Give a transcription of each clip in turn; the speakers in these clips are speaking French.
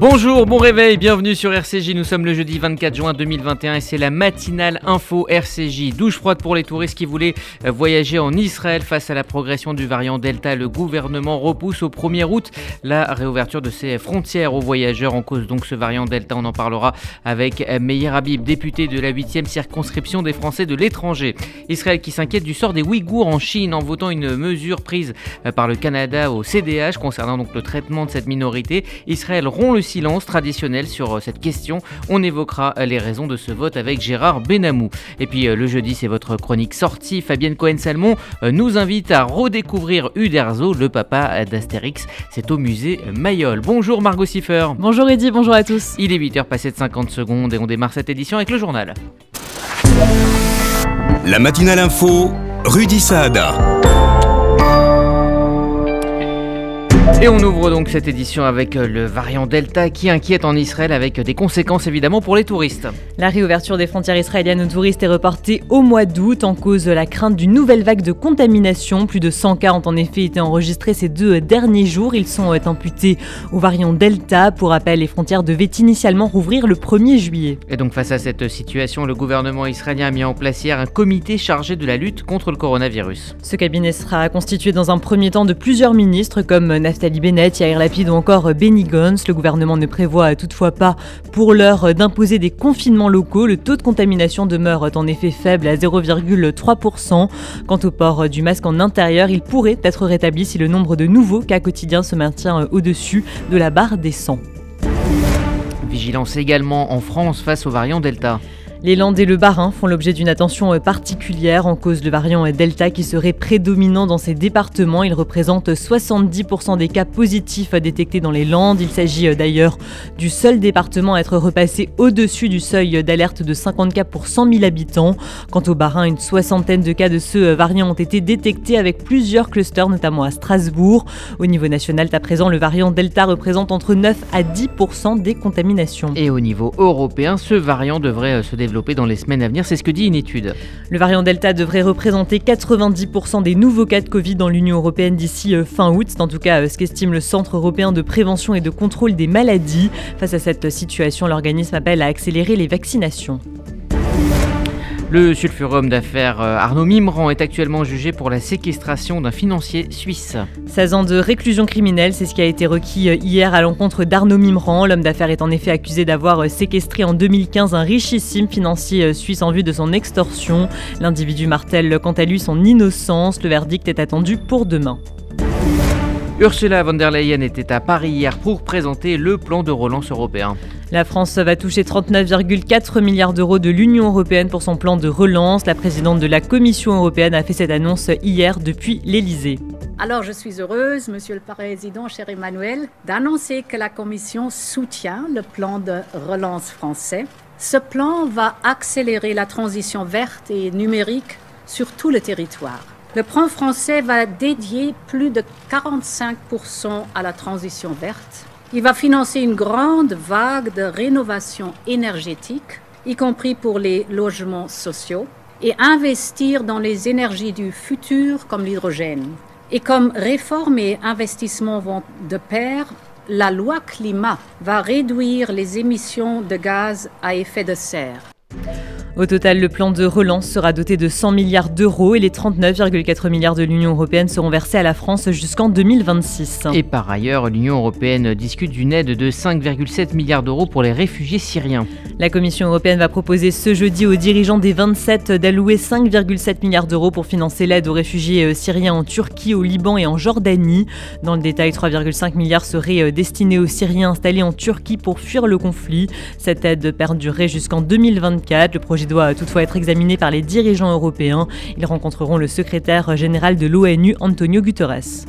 Bonjour, bon réveil, bienvenue sur RCJ. Nous sommes le jeudi 24 juin 2021 et c'est la matinale info RCJ. Douche froide pour les touristes qui voulaient euh, voyager en Israël face à la progression du variant Delta. Le gouvernement repousse au 1er août la réouverture de ses frontières aux voyageurs en cause donc ce variant Delta. On en parlera avec euh, Meir Habib, député de la 8e circonscription des Français de l'étranger. Israël qui s'inquiète du sort des Ouïghours en Chine en votant une mesure prise euh, par le Canada au CDH concernant donc le traitement de cette minorité. Israël rompt le silence traditionnel sur euh, cette question. On évoquera euh, les raisons de ce vote avec Gérard Benamou. Et puis euh, le jeudi, c'est votre chronique sortie. Fabienne Cohen-Salmon nous invite à redécouvrir Uderzo, le papa d'Astérix. C'est au musée Mayol. Bonjour Margot Siffer. Bonjour Eddy, bonjour à tous. Il est 8h passé de 50 secondes et on démarre cette édition avec le journal. La matinale info, Rudy Saada. Et on ouvre donc cette édition avec euh, le variant Delta qui inquiète en Israël avec des conséquences évidemment pour les touristes. La réouverture des frontières israéliennes aux touristes est reportée au mois d'août en cause de la crainte d'une nouvelle vague de contamination. Plus de 100 cas ont en effet été enregistrés ces deux derniers jours. Ils sont euh, imputés au variant Delta. Pour rappel, les frontières devaient initialement rouvrir le 1er juillet. Et donc face à cette situation, le gouvernement israélien a mis en place hier un comité chargé de la lutte contre le coronavirus. Ce cabinet sera constitué dans un premier temps de plusieurs ministres comme Naftali Ali Bennett, Yair Lapid ou encore Benny. Le gouvernement ne prévoit toutefois pas pour l'heure d'imposer des confinements locaux. Le taux de contamination demeure en effet faible à 0,3%. Quant au port du masque en intérieur, il pourrait être rétabli si le nombre de nouveaux cas quotidiens se maintient au-dessus de la barre des 100. Vigilance également en France face au variant Delta. Les Landes et le Bas-Rhin font l'objet d'une attention euh, particulière en cause le variant euh, Delta qui serait prédominant dans ces départements. Il représente 70% des cas positifs euh, détectés dans les Landes. Il s'agit d'ailleurs du seul département à être repassé au-dessus du seuil d'alerte de 50 cas pour 100 000 habitants. Quant au Bas-Rhin, une soixantaine de cas de ce variant ont été détectés avec plusieurs clusters, notamment à Strasbourg. Au niveau national, à présent, le variant Delta représente entre 9 à 10% des contaminations. Et au niveau européen, ce variant devrait se développer dans les semaines à venir. C'est ce que dit une étude. Le variant Delta devrait représenter 90% des nouveaux cas de Covid dans l'Union européenne d'ici euh, fin août. En tout cas euh, ce qu'estime le Centre européen de prévention et de contrôle des maladies. Face à cette situation, l'organisme appelle à accélérer les vaccinations. Le sulfurum d'affaires euh, Arnaud Mimran est actuellement jugé pour la séquestration d'un financier suisse. 16 ans de réclusion criminelle, c'est ce qui a été requis euh, hier à l'encontre d'Arnaud Mimran. L'homme d'affaires est en effet accusé d'avoir euh, séquestré en 2015 un richissime financier suisse en vue de son extorsion. L'individu martèle quant à lui son innocence. Le verdict est attendu pour demain. Ursula von der Leyen était à Paris hier pour présenter le plan de relance européen. La France va toucher 39,4 milliards d'euros de l'Union européenne pour son plan de relance. La présidente de la Commission européenne a fait cette annonce hier depuis l'Elysée. Alors je suis heureuse, Monsieur le Président, cher Emmanuel, d'annoncer que la Commission soutient le plan de relance français. Ce plan va accélérer la transition verte et numérique sur tout le territoire. Le plan français va dédier plus de 45% à la transition verte. Il va financer une grande vague de rénovation énergétique, y compris pour les logements sociaux, et investir dans les énergies du futur comme l'hydrogène. Et comme réforme et investissement vont de pair, la loi climat va réduire les émissions de gaz à effet de serre. Au total, le plan de relance sera doté de 100 milliards d'euros et les 39,4 milliards de l'Union européenne seront versés à la France jusqu'en 2026. Et par ailleurs, l'Union européenne discute d'une aide de 5,7 milliards d'euros pour les réfugiés syriens. La Commission européenne va proposer ce jeudi aux dirigeants des 27 d'allouer 5,7 milliards d'euros pour financer l'aide aux réfugiés euh, syriens en Turquie, au Liban et en Jordanie. Dans le détail, 3,5 milliards seraient euh, destinés aux Syriens installés en Turquie pour fuir le conflit. Cette aide perdurerait jusqu'en 2024. Le projet doit toutefois être examiné par les dirigeants européens. Ils rencontreront le secrétaire général de l'ONU, Antonio Guterres.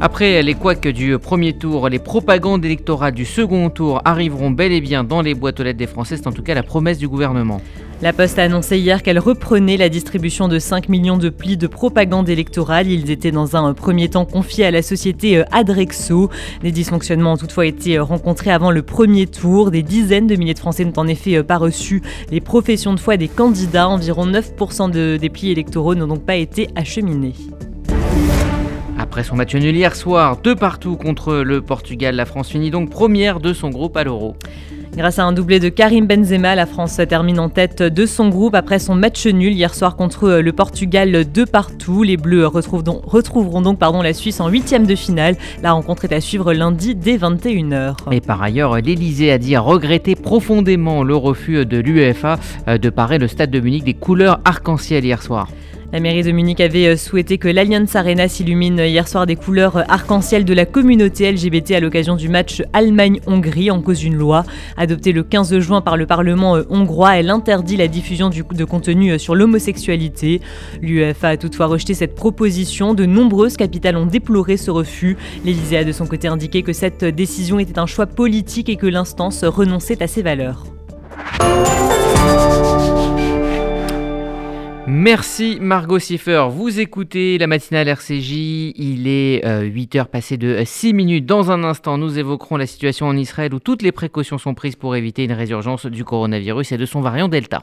Après les couacs du premier tour, les propagandes électorales du second tour arriveront bel et bien dans les boîtes aux lettres des Français. C'est en tout cas la promesse du gouvernement. La Poste a annoncé hier qu'elle reprenait la distribution de 5 millions de plis de propagande électorale. Ils étaient dans un premier temps confiés à la société euh, Adrexo. Des dysfonctionnements ont toutefois été euh, rencontrés avant le premier tour. Des dizaines de milliers de Français n'ont en effet euh, pas reçu les professions de foi des candidats. Environ 9% des plis électoraux n'ont donc pas été acheminés. Après son match nul hier soir, deux partout contre le Portugal, la France finit donc première de son groupe à l'Euro. Grâce à un doublé de Karim Benzema, la France termine en tête de son groupe après son match nul hier soir contre le Portugal deux partout. Les Bleus retrouveront donc la Suisse en huitième de finale. La rencontre est à suivre lundi dès 21h. Et par ailleurs, l'Elysée a dit regretter profondément le refus de l'UEFA de parer le stade de Munich des couleurs arc-en-ciel hier soir. La mairie de Munich avait euh, souhaité que l'Allianz Arena s'illumine hier soir des couleurs euh, arc-en-ciel de la communauté LGBT à l'occasion du match Allemagne-Hongrie en cause d'une loi. Adoptée le 15 juin par le Parlement euh, hongrois, elle interdit la diffusion de contenu sur l'homosexualité. L'UEFA a toutefois rejeté cette proposition. De nombreuses capitales ont déploré ce refus. L'Élysée a de son côté indiqué que cette décision était un choix politique et que l'instance renonçait à ses valeurs. Merci Margot Siffer. Vous écoutez la matinale RCJ. Il est 8 euh, heures passées de 6 minutes. Dans un instant, nous évoquerons la situation en Israël où toutes les précautions sont prises pour éviter une résurgence du coronavirus et de son variant Delta.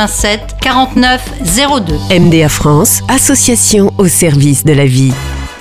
87 49 02. MDA France, association au service de la vie.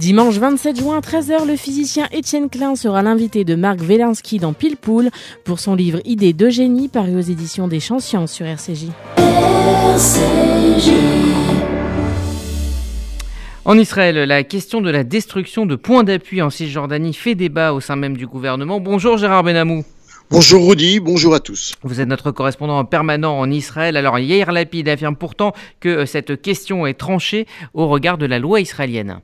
Dimanche 27 juin à 13h, le physicien Étienne Klein sera l'invité de Marc Wielinski dans Pile Poule pour son livre Idées de génie paru aux éditions des Champs Sciences sur RCJ. En Israël, la question de la destruction de points d'appui en Cisjordanie fait débat au sein même du gouvernement. Bonjour Gérard Benamou. Bonjour Rudy, bonjour à tous. Vous êtes notre correspondant permanent en Israël. Alors Yair Lapid affirme pourtant que cette question est tranchée au regard de la loi israélienne.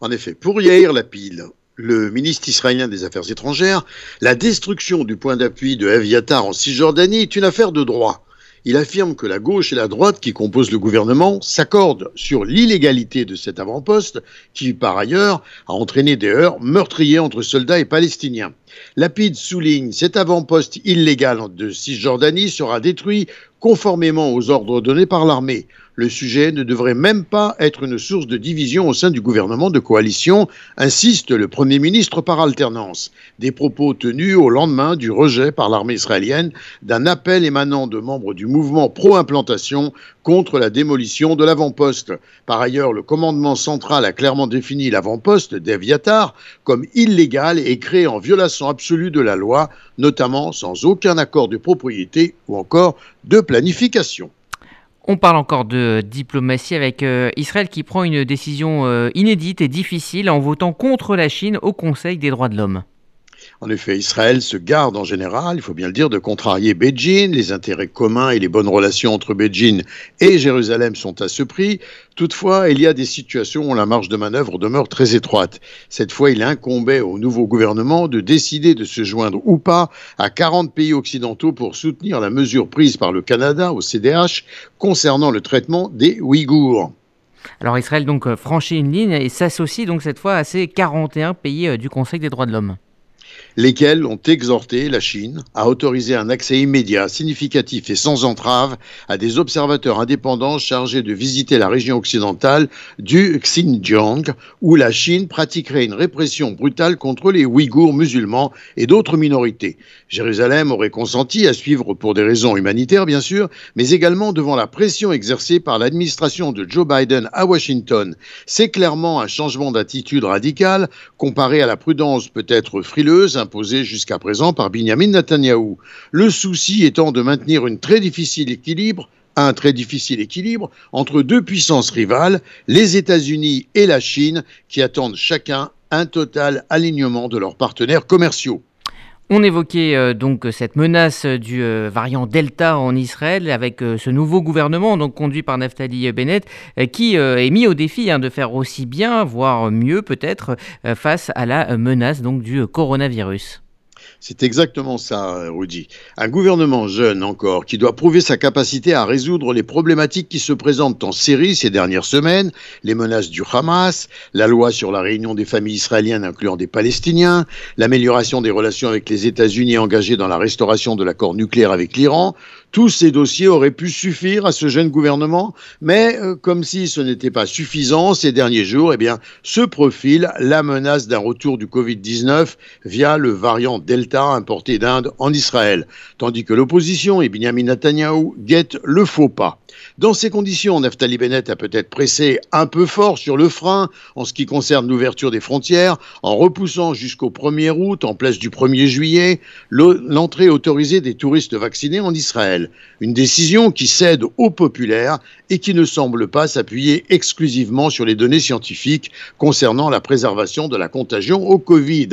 En effet, pour Yair Lapid, le ministre israélien des Affaires étrangères, la destruction du point d'appui de Aviatar en Cisjordanie est une affaire de droit. Il affirme que la gauche et la droite qui composent le gouvernement s'accordent sur l'illégalité de cet avant-poste qui, par ailleurs, a entraîné des heurts meurtriers entre soldats et palestiniens. Lapide souligne cet avant-poste illégal de Cisjordanie sera détruit conformément aux ordres donnés par l'armée. Le sujet ne devrait même pas être une source de division au sein du gouvernement de coalition, insiste le Premier ministre par alternance. Des propos tenus au lendemain du rejet par l'armée israélienne d'un appel émanant de membres du mouvement pro-implantation contre la démolition de l'avant-poste. Par ailleurs, le commandement central a clairement défini l'avant-poste d'Eviatar comme illégal et créé en violation absolue de la loi, notamment sans aucun accord de propriété ou encore de planification. On parle encore de diplomatie avec euh, Israël qui prend une décision euh, inédite et difficile en votant contre la Chine au Conseil des droits de l'homme. En effet, Israël se garde en général, il faut bien le dire, de contrarier Beijing. Les intérêts communs et les bonnes relations entre Beijing et Jérusalem sont à ce prix. Toutefois, il y a des situations où la marge de manœuvre demeure très étroite. Cette fois, il incombait au nouveau gouvernement de décider de se joindre ou pas à 40 pays occidentaux pour soutenir la mesure prise par le Canada au CDH concernant le traitement des Ouïghours. Alors Israël donc franchit une ligne et s'associe donc cette fois à ces 41 pays euh, du Conseil des droits de l'homme. Lesquels ont exhorté la Chine à autoriser un accès immédiat, significatif et sans entrave à des observateurs indépendants chargés de visiter la région occidentale du Xinjiang, où la Chine pratiquerait une répression brutale contre les Ouïghours musulmans et d'autres minorités. Jérusalem aurait consenti à suivre pour des raisons humanitaires, bien sûr, mais également devant la pression exercée par l'administration de Joe Biden à Washington. C'est clairement un changement d'attitude radical comparé à la prudence peut-être frileuse imposée jusqu'à présent par Benjamin Netanyahou. Le souci étant de maintenir très difficile équilibre un très difficile équilibre entre deux puissances rivales, les États-Unis et la Chine, qui attendent chacun un total alignement de leurs partenaires commerciaux. On évoquait euh, donc cette menace du euh, variant Delta en Israël avec euh, ce nouveau gouvernement donc conduit par Naftali Bennett qui est mis au défi hein, de faire aussi bien, voire mieux peut-être, face à la menace donc du coronavirus. C'est exactement ça, Rudy. Un gouvernement jeune encore, qui doit prouver sa capacité à résoudre les problématiques qui se présentent en série ces dernières semaines, les menaces du Hamas, la loi sur la réunion des familles israéliennes incluant des Palestiniens, l'amélioration des relations avec les États-Unis engagés dans la restauration de l'accord nucléaire avec l'Iran, tous ces dossiers auraient pu suffire à ce jeune gouvernement, mais euh, comme si ce n'était pas suffisant, ces derniers jours, eh bien, se profile la menace d'un retour du Covid-19 via le variant Delta importé d'Inde en Israël, tandis que l'opposition et Benjamin Netanyahu guettent le faux pas. Dans ces conditions, Naftali Bennett a peut-être pressé un peu fort sur le frein en ce qui concerne l'ouverture des frontières, en repoussant jusqu'au 1er août, en place du 1er juillet, l'entrée autorisée des touristes vaccinés en Israël. Une décision qui cède aux populaires et qui ne semble pas s'appuyer exclusivement sur les données scientifiques concernant la préservation de la contagion au Covid.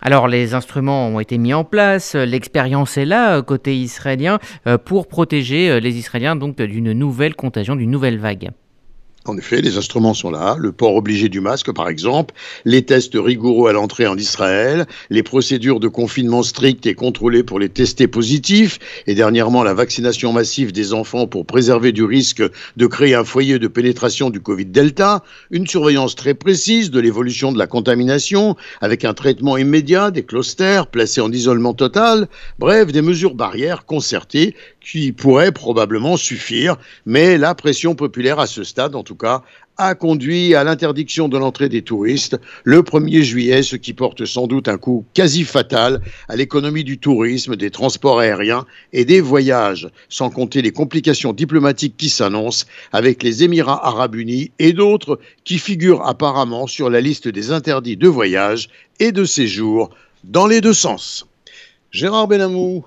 Alors les instruments ont été mis en place, l'expérience est là côté israélien euh, pour protéger euh, les Israéliens donc d'une nouvelle contagion, d'une nouvelle vague. En effet, les instruments sont là, le port obligé du masque par exemple, les tests rigoureux à l'entrée en Israël, les procédures de confinement strictes et contrôlées pour les testés positifs, et dernièrement la vaccination massive des enfants pour préserver du risque de créer un foyer de pénétration du Covid-Delta, une surveillance très précise de l'évolution de la contamination, avec un traitement immédiat des clusters placés en isolement total, bref, des mesures barrières concertées qui pourraient probablement suffire, mais la pression populaire à ce stade, cas, a conduit à l'interdiction de l'entrée des touristes le 1er juillet, ce qui porte sans doute un coup quasi fatal à l'économie du tourisme, des transports aériens et des voyages, sans compter les complications diplomatiques qui s'annoncent avec les Émirats arabes unis et d'autres qui figurent apparemment sur la liste des interdits de voyage et de séjour dans les deux sens. Gérard Benamou,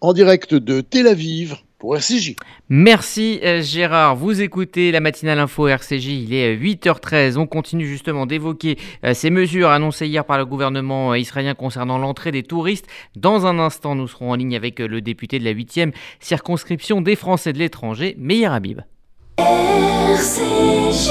en direct de Tel Aviv pour RCJ. Merci euh, Gérard. Vous écoutez la matinale info RCJ. Il est 8h13. On continue justement d'évoquer euh, ces mesures annoncées hier par le gouvernement euh, israélien concernant l'entrée des touristes. Dans un instant, nous serons en ligne avec le député de la 8e circonscription des Français de l'étranger, Meir Habib. RCJ.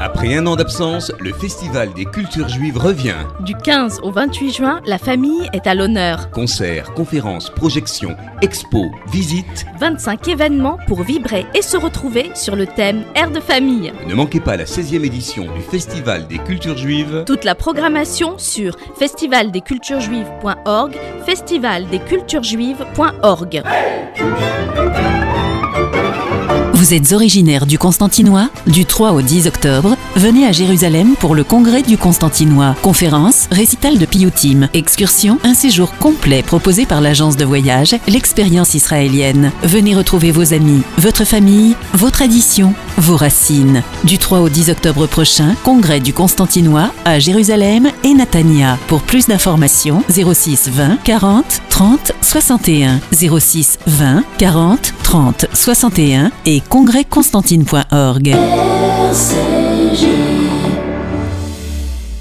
après un an d'absence, le Festival des cultures juives revient. Du 15 au 28 juin, la famille est à l'honneur. Concerts, conférences, projections, expos, visites. 25 événements pour vibrer et se retrouver sur le thème Air de famille. Ne manquez pas la 16e édition du Festival des cultures juives. Toute la programmation sur festivaldesculturesjuives.org, festivaldesculturesjuives.org. Vous êtes originaire du Constantinois Du 3 au 10 octobre, venez à Jérusalem pour le congrès du Constantinois. Conférence, récital de Piyutim, excursion, un séjour complet proposé par l'agence de voyage, l'expérience israélienne. Venez retrouver vos amis, votre famille, vos traditions, vos racines. Du 3 au 10 octobre prochain, congrès du Constantinois à Jérusalem et Natania. Pour plus d'informations, 06 20 40 30 61 06 20 40 30 61 et congrèsconstantine.org.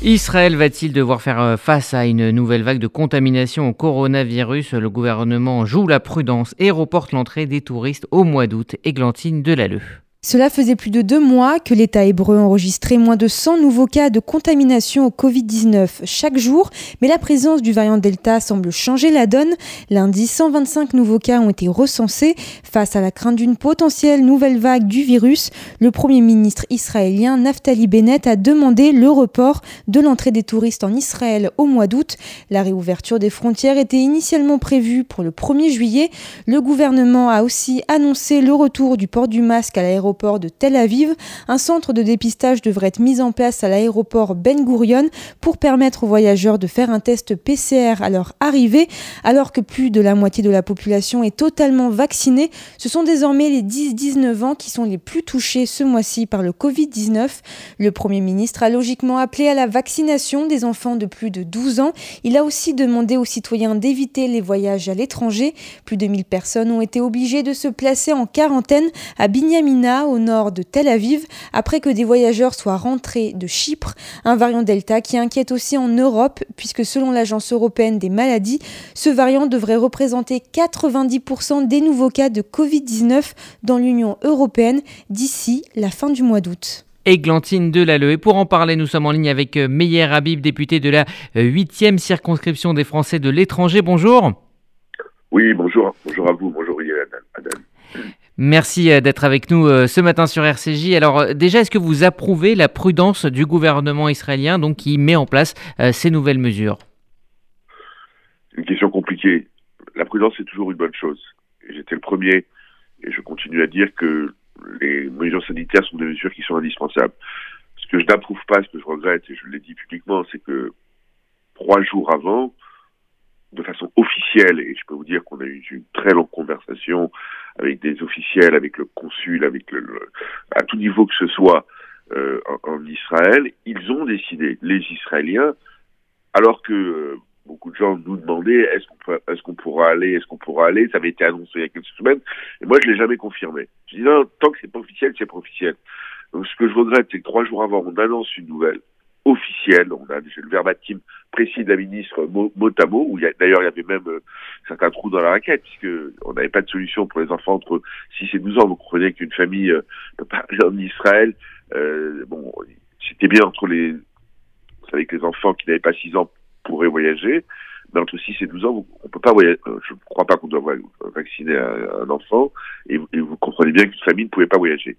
Israël va-t-il devoir faire euh, face à une nouvelle vague de contamination au coronavirus? Le gouvernement joue la prudence et reporte l'entrée des touristes au mois d'août. Églantine Delalleux. Cela faisait plus de deux mois que l'État hébreu enregistrait moins de 100 nouveaux cas de contamination au Covid-19 chaque jour, mais la présence du variant Delta semble changer la donne. Lundi, 125 nouveaux cas ont été recensés. Face à la crainte d'une potentielle nouvelle vague du virus, le Premier ministre israélien Naftali Bennett a demandé le report de l'entrée des touristes en Israël au mois d'août. La réouverture des frontières était initialement prévue pour le 1er juillet. Le gouvernement a aussi annoncé le retour du port du masque à l'aéroport l'aéroport de Tel Aviv. Un centre de dépistage devrait être mis en place à l'aéroport Ben Gurion pour permettre aux voyageurs de faire un test PCR à leur arrivée. Alors que plus de la moitié de la population est totalement vaccinée, ce sont désormais les 10-19 ans qui sont les plus touchés ce mois-ci par le Covid-19. Le Premier ministre a logiquement appelé à la vaccination des enfants de plus de 12 ans. Il a aussi demandé aux citoyens d'éviter les voyages à l'étranger. Plus de 1000 personnes ont été obligées de se placer en quarantaine à Binyamina au nord de Tel Aviv, après que des voyageurs soient rentrés de Chypre, un variant Delta qui inquiète aussi en Europe, puisque selon l'Agence européenne des maladies, ce variant devrait représenter 90% des nouveaux cas de Covid-19 dans l'Union européenne d'ici la fin du mois d'août. Églantine Delalleux. Et pour en parler, nous sommes en ligne avec euh, Meyer Habib, député de la 8e euh, circonscription des Français de l'étranger. Bonjour. Oui, bonjour. Bonjour à vous. Bonjour Adam. Merci euh, d'être avec nous euh, ce matin sur RCJ. Alors euh, déjà, est-ce que vous approuvez la prudence du gouvernement israélien donc, qui met en place ces nouvelles mesures? Une question compliquée. La prudence est toujours une bonne chose. J'étais le premier et je continue à dire que les mesures sanitaires sont des mesures qui sont indispensables. Ce que je n'approuve pas, ce que je regrette, et je l'ai dit publiquement, c'est que trois jours avant, de façon officielle, et je peux vous dire qu'on a eu une très longue conversation avec des officiels, avec le consul, avec le, à tout niveau que ce soit euh, en, Israël, ils ont décidé, les Israéliens, alors que euh, beaucoup de gens nous demandaient est-ce qu'on est-ce pourra aller, est-ce qu'on pourra aller, ça avait été annoncé il y a quelques semaines, et moi je l'ai jamais confirmé. Je dis non, tant que c'est pas officiel, c'est pas officiel. Donc ce que je regrette, c'est que trois jours avant, on annonce une nouvelle officielle. On a le verbatim précis de la ministre mot, à mot, où d'ailleurs il y avait même euh, certains trous dans la raquette, puisque on n'avait pas de solution pour les enfants entre 6 et 12 ans. Vous comprenez qu'une famille euh, en Israël. Euh, bon, c'était bien entre les... Vous savez que les enfants qui n'avaient pas 6 ans pourraient voyager, mais entre 6 et 12 ans, on peut pas voyager. Euh, je ne crois pas qu'on doit vacciner un, enfant, et, et, vous comprenez bien qu'une famille ne pouvait pas voyager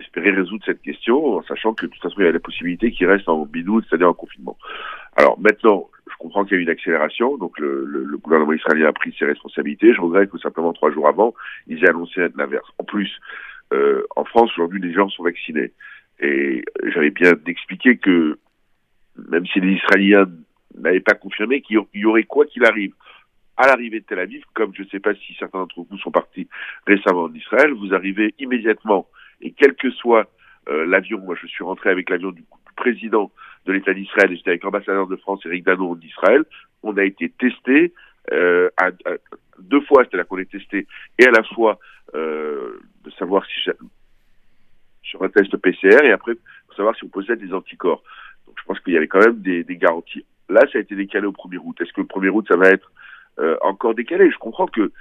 espérer résoudre cette question en sachant que de toute façon il y a la possibilité qu'il reste en bidou, c'est-à-dire en confinement. Alors maintenant, je comprends qu'il y a eu une accélération, donc le, le, gouvernement israélien a pris ses responsabilités. Je regrette que simplement trois jours avant, ils aient annoncé l'inverse. En plus, euh, en France aujourd'hui, les gens sont vaccinés, et j'avais bien expliqué que même si les Israéliens n'avaient pas confirmé qu'il y aurait quoi qu'il arrive à l'arrivée de Tel Aviv, comme je ne sais pas si certains d'entre vous sont partis récemment en Israël, vous arrivez immédiatement et quel que soit euh, l'avion, moi je suis rentré avec l'avion du, président de l'État d'Israël et j'étais avec l'ambassadeur de France, Eric Dano, en Israël, on a été testé euh, deux fois, c'est-à-dire qu'on est testé et à la fois euh, de savoir si sur un test PCR et après pour savoir si on possède des anticorps. Donc je pense qu'il y avait quand même des, des, garanties. Là, ça a été décalé au 1er août. Est-ce que le 1er août, ça va être euh, encore décalé? Je comprends que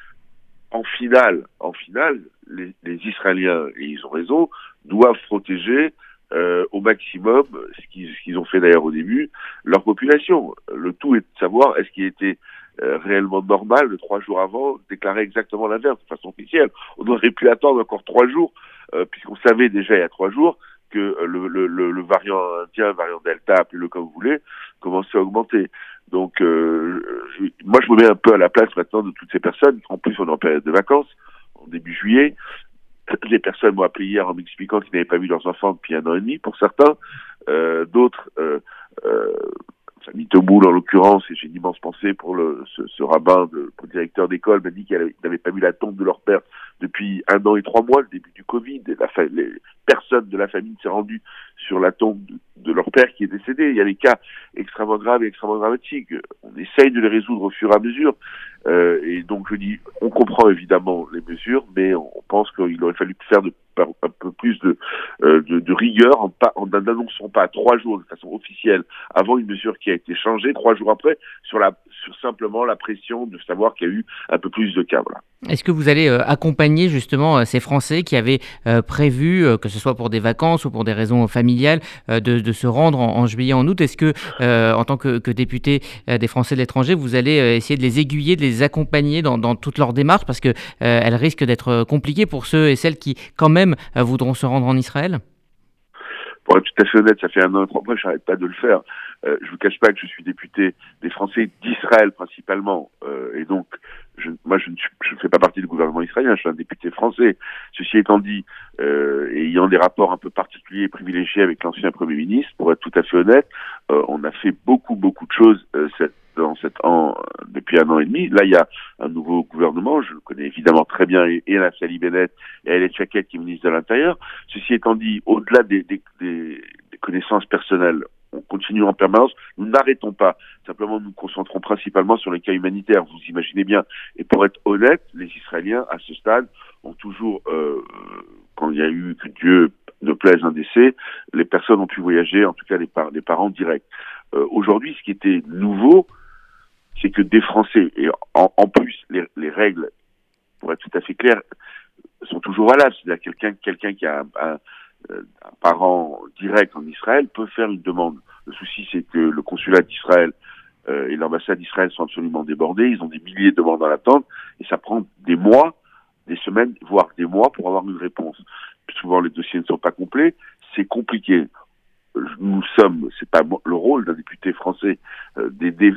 en finale, en finale, les, Israéliens, et ils ont raison, doivent protéger euh, au maximum, ce qu'ils ont fait d'ailleurs au début, leur population. Le tout est de savoir est-ce qu'il était euh, réellement normal de trois jours avant déclarer exactement l'inverse de façon officielle. On aurait pu attendre encore trois jours, euh, puisqu'on savait déjà il y a trois jours que le, le, le, variant indien, le variant Delta, appelez-le comme vous voulez, commençait à augmenter. Donc, euh, moi, je me mets un peu à la place maintenant de toutes ces personnes. En plus, on est en période de vacances, en début juillet. Les personnes m'ont appelé hier en m'expliquant qu'ils n'avaient pas vu leurs enfants depuis un an et demi, pour certains. Euh, D'autres, euh, euh, Toboul en l'occurrence, et j'ai une immense pensée pour le, ce, ce rabbin, de, pour le directeur d'école, m'a dit qu'ils n'avaient pas vu la tombe de leur père depuis un an et trois mois, le début du Covid. La les personnes de la famille s'est rendues sur la tombe de leur père qui est décédé. Il y a des cas extrêmement graves et extrêmement dramatiques. On essaye de les résoudre au fur et à mesure. Euh, et donc je dis, on comprend évidemment les mesures, mais on pense qu'il aurait fallu faire un peu plus de, euh, rigueur en, n'annonçant pas trois jours de façon officielle avant une mesure qui a été changée, trois jours après, sur, simplement la pression de savoir qu'il y a eu un peu plus de cas. Est-ce que vous allez euh, accompagner justement ces Français qui avaient prévu, que ce soit pour des vacances ou pour des raisons familiales, de, de, se rendre en, juillet, en août. Est-ce que, en tant que, que député des Français de l'étranger, vous allez essayer de les aiguiller, de les accompagner dans, toute leur démarche? Parce qu'elle elle risque d'être compliquée pour ceux et celles qui, quand même, voudront se rendre en Israël? Pour être tout à fait honnête, ça fait un an et trois mois, j'arrête pas de le faire. Euh, je vous cache pas que je suis député des Français d'Israël principalement, euh, et donc je, moi je ne je fais pas partie du gouvernement israélien, je suis un député français. Ceci étant dit, euh, ayant des rapports un peu particuliers et privilégiés avec l'ancien Premier ministre, pour être tout à fait honnête, euh, on a fait beaucoup beaucoup de choses euh, cette dans depuis un an et demi. Là, il y a un nouveau gouvernement. Je le connais évidemment très bien, et, Naftali Bennett et Elie Chaket, qui est ministre de l'Intérieur. Ceci étant dit, au-delà des, des, des connaissances personnelles, on continue en permanence. Nous n'arrêtons pas. Simplement, nous nous concentrons principalement sur les cas humanitaires. Vous imaginez bien. Et pour être honnête, les Israéliens, à ce stade, ont toujours, euh, quand il y a eu que Dieu ne plaise un décès, les personnes ont pu voyager, en tout cas les, par les parents directs. Euh, Aujourd'hui, ce qui était nouveau, c'est que des Français, et en, plus, les, les, règles, pour être tout à fait clair, sont toujours valables. C'est-à-dire quelqu'un quelqu'un qui a un, un, parent direct en Israël peut faire une demande. Le souci, c'est que le consulat d'Israël euh, et l'ambassade d'Israël sont absolument débordés. Ils ont des milliers de demandes en attente et ça prend des mois, des semaines, voire des mois pour avoir une réponse. Souvent, les dossiers ne sont pas complets. C'est compliqué. Nous sommes, c'est pas le rôle d'un député français euh, d'aider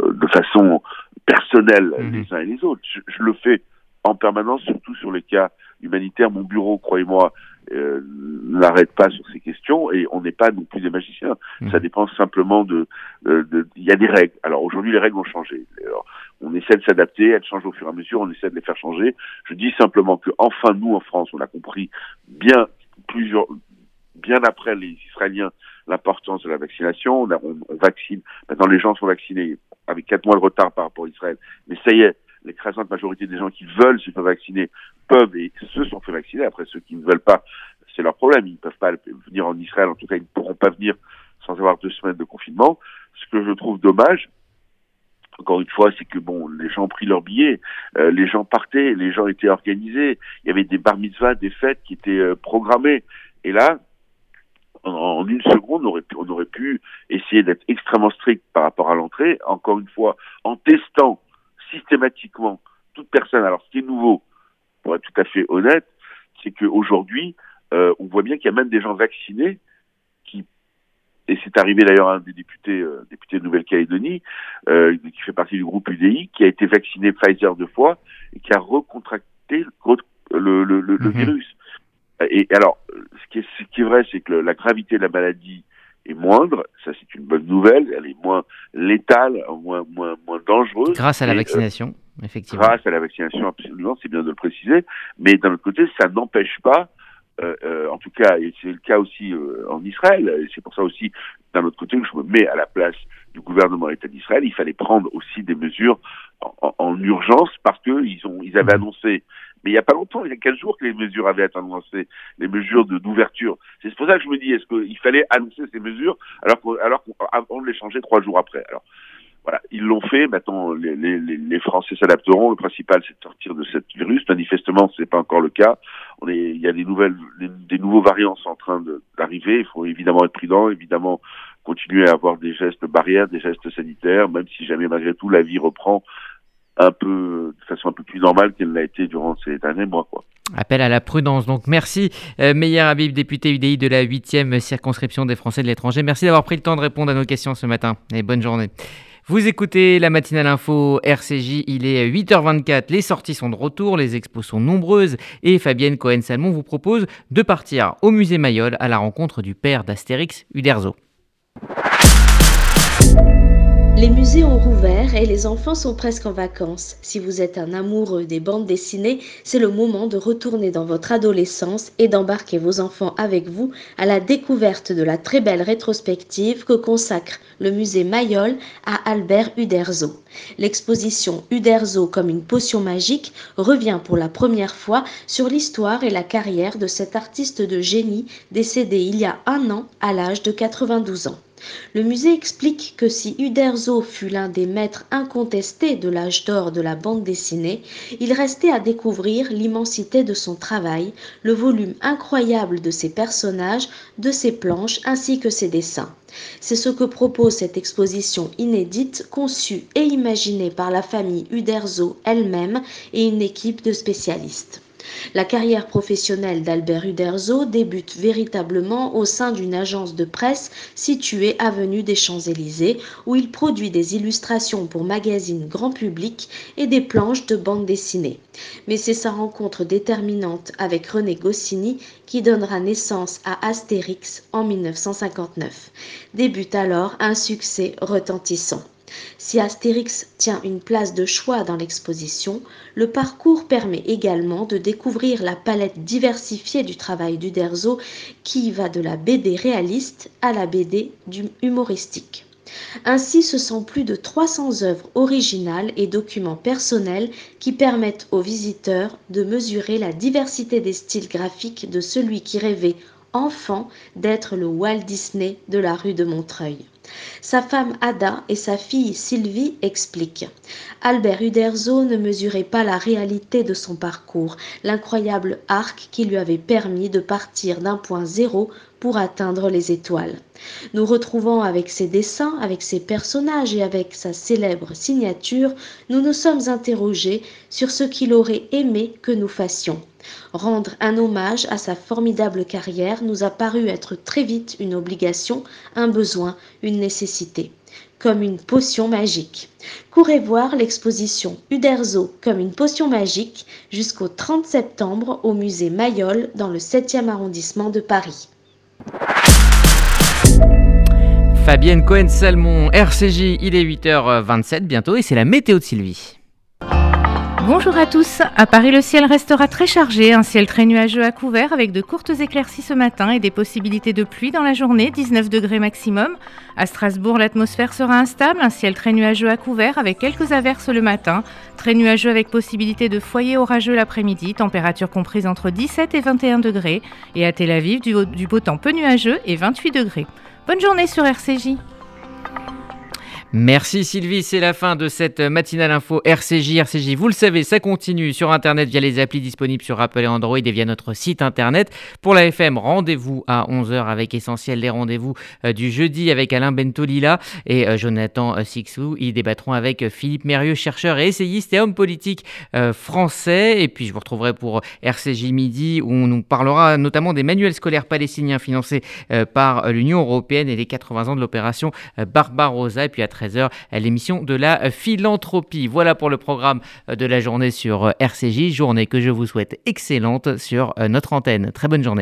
de façon personnelle mmh. les uns et les autres. Je, je, le fais en permanence, surtout sur les cas humanitaires. Mon bureau, croyez-moi, euh, n'arrête pas sur ces questions et on n'est pas non plus des magiciens. Mmh. Ça dépend simplement de, il y a des règles. Alors aujourd'hui, les règles ont changé. Alors, on essaie de s'adapter, elles changent au fur et à mesure, on essaie de les faire changer. Je dis simplement que enfin nous en France, on a compris bien plusieurs, bien après les Israéliens l'importance de la vaccination. On, a, on, on, vaccine. Maintenant, les gens sont vaccinés avec quatre mois de retard par rapport à Israël. Mais ça y est, l'écrasante majorité des gens qui veulent se faire vacciner peuvent et se sont fait vacciner. Après, ceux qui ne veulent pas, c'est leur problème. Ils ne peuvent pas venir en Israël. En tout cas, ils ne pourront pas venir sans avoir deux semaines de confinement. Ce que je trouve dommage, encore une fois, c'est que bon, les gens ont pris leur billet, euh, les gens partaient, les gens étaient organisés, il y avait des bar mitzvahs, des fêtes qui étaient euh, programmées. Et là, en une seconde, on aurait pu, on aurait pu essayer d'être extrêmement strict par rapport à l'entrée, encore une fois, en testant systématiquement toute personne. Alors, ce qui est nouveau, pour être tout à fait honnête, c'est qu'aujourd'hui, euh, on voit bien qu'il y a même des gens vaccinés qui, et c'est arrivé d'ailleurs à un des députés, euh, député de Nouvelle-Calédonie, euh, qui fait partie du groupe UDI, qui a été vacciné Pfizer deux fois et qui a recontracté le, le, le, le mmh. virus. Et alors, ce qui est, ce qui est vrai, c'est que la gravité de la maladie est moindre. Ça, c'est une bonne nouvelle. Elle est moins létale, moins, moins, moins dangereuse. Grâce à la vaccination, euh, effectivement. Grâce à la vaccination, absolument, c'est bien de le préciser. Mais d'un autre côté, ça n'empêche pas, euh, euh, en tout cas, et c'est le cas aussi euh, en Israël, et c'est pour ça aussi, d'un autre côté, que je me mets à la place du gouvernement État d'Israël, il fallait prendre aussi des mesures en, en, en urgence parce que ils ont, ils avaient annoncé mais il n'y a pas longtemps, il y a 15 jours que les mesures avaient été annoncées, les mesures d'ouverture. C'est pour ça que je me dis, est-ce qu'il fallait annoncer ces mesures alors qu'on alors qu de les changer trois jours après? Alors voilà, ils l'ont fait. Maintenant, les, les, les Français s'adapteront. Le principal, c'est de sortir de cette virus. Manifestement, c'est pas encore le cas. On est, il y a des nouvelles, des nouveaux variants en train d'arriver. Il faut évidemment être prudent, évidemment continuer à avoir des gestes barrières, des gestes sanitaires, même si jamais malgré tout la vie reprend un peu de façon un peu plus normale qu'elle l'a été durant ces derniers mois. Quoi. Appel à la prudence. Donc merci euh, Meyer Habib, député UDI de la 8e circonscription des Français de l'étranger. Merci d'avoir pris le temps de répondre à nos questions ce matin et bonne journée. Vous écoutez la matinale info RCJ, il est 8h24, les sorties sont de retour, les expos sont nombreuses et Fabienne Cohen-Salmon vous propose de partir au musée Mayol à la rencontre du père d'Astérix, Uderzo. Les musées ont rouvert et les enfants sont presque en vacances. Si vous êtes un amoureux des bandes dessinées, c'est le moment de retourner dans votre adolescence et d'embarquer vos enfants avec vous à la découverte de la très belle rétrospective que consacre le musée Mayol à Albert Uderzo. L'exposition Uderzo comme une potion magique revient pour la première fois sur l'histoire et la carrière de cet artiste de génie décédé il y a un an à l'âge de 92 ans. Le musée explique que si Uderzo fut l'un des maîtres incontestés de l'âge d'or de la bande dessinée, il restait à découvrir l'immensité de son travail, le volume incroyable de ses personnages, de ses planches ainsi que ses dessins. C'est ce que propose cette exposition inédite conçue et imaginée par la famille Uderzo elle-même et une équipe de spécialistes. La carrière professionnelle d'Albert Uderzo débute véritablement au sein d'une agence de presse située avenue des Champs-Élysées où il produit des illustrations pour magazines grand public et des planches de bande dessinée. Mais c'est sa rencontre déterminante avec René Goscinny qui donnera naissance à Astérix en 1959. Débute alors un succès retentissant. Si Astérix tient une place de choix dans l'exposition, le parcours permet également de découvrir la palette diversifiée du travail d'Uderzo qui va de la BD réaliste à la BD humoristique. Ainsi, ce sont plus de 300 œuvres originales et documents personnels qui permettent aux visiteurs de mesurer la diversité des styles graphiques de celui qui rêvait enfant d'être le Walt Disney de la rue de Montreuil. Sa femme Ada et sa fille Sylvie expliquent. Albert Uderzo ne mesurait pas la réalité de son parcours, l'incroyable arc qui lui avait permis de partir d'un point zéro pour atteindre les étoiles. Nous retrouvant avec ses dessins, avec ses personnages et avec sa célèbre signature, nous nous sommes interrogés sur ce qu'il aurait aimé que nous fassions. Rendre un hommage à sa formidable carrière nous a paru être très vite une obligation, un besoin, une nécessité comme une potion magique. Courez voir l'exposition Uderzo comme une potion magique jusqu'au 30 septembre au musée Mayol dans le 7e arrondissement de Paris. Fabienne Cohen-Salmon, RCJ, il est 8h27 bientôt et c'est la météo de Sylvie. Bonjour à tous. À Paris, le ciel restera très chargé, un ciel très nuageux à couvert avec de courtes éclaircies ce matin et des possibilités de pluie dans la journée, 19 degrés maximum. À Strasbourg, l'atmosphère sera instable, un ciel très nuageux à couvert avec quelques averses le matin, très nuageux avec possibilité de foyer orageux l'après-midi, température comprise entre 17 et 21 degrés. Et à Tel Aviv, du beau temps peu nuageux et 28 degrés. Bonne journée sur RCJ. Merci Sylvie, c'est la fin de cette matinale info RCJ. RCJ, vous le savez, ça continue sur Internet via les applis disponibles sur Apple et Android et via notre site Internet. Pour la FM, rendez-vous à 11h avec Essentiel, les rendez-vous euh, du jeudi avec Alain Bentolila et euh, Jonathan euh, Sixou. Ils débattront avec Philippe Mérieux, chercheur et essayiste et homme politique français. Et puis je vous retrouverai pour RCJ Midi où on nous parlera notamment des manuels scolaires palestiniens financés par l'Union Européenne et les 80 ans de l'opération Barbarossa. Et puis à 13h, l'émission de la philanthropie. Voilà pour le programme de la journée sur RCJ, journée que je vous souhaite excellente sur notre antenne. Très bonne journée.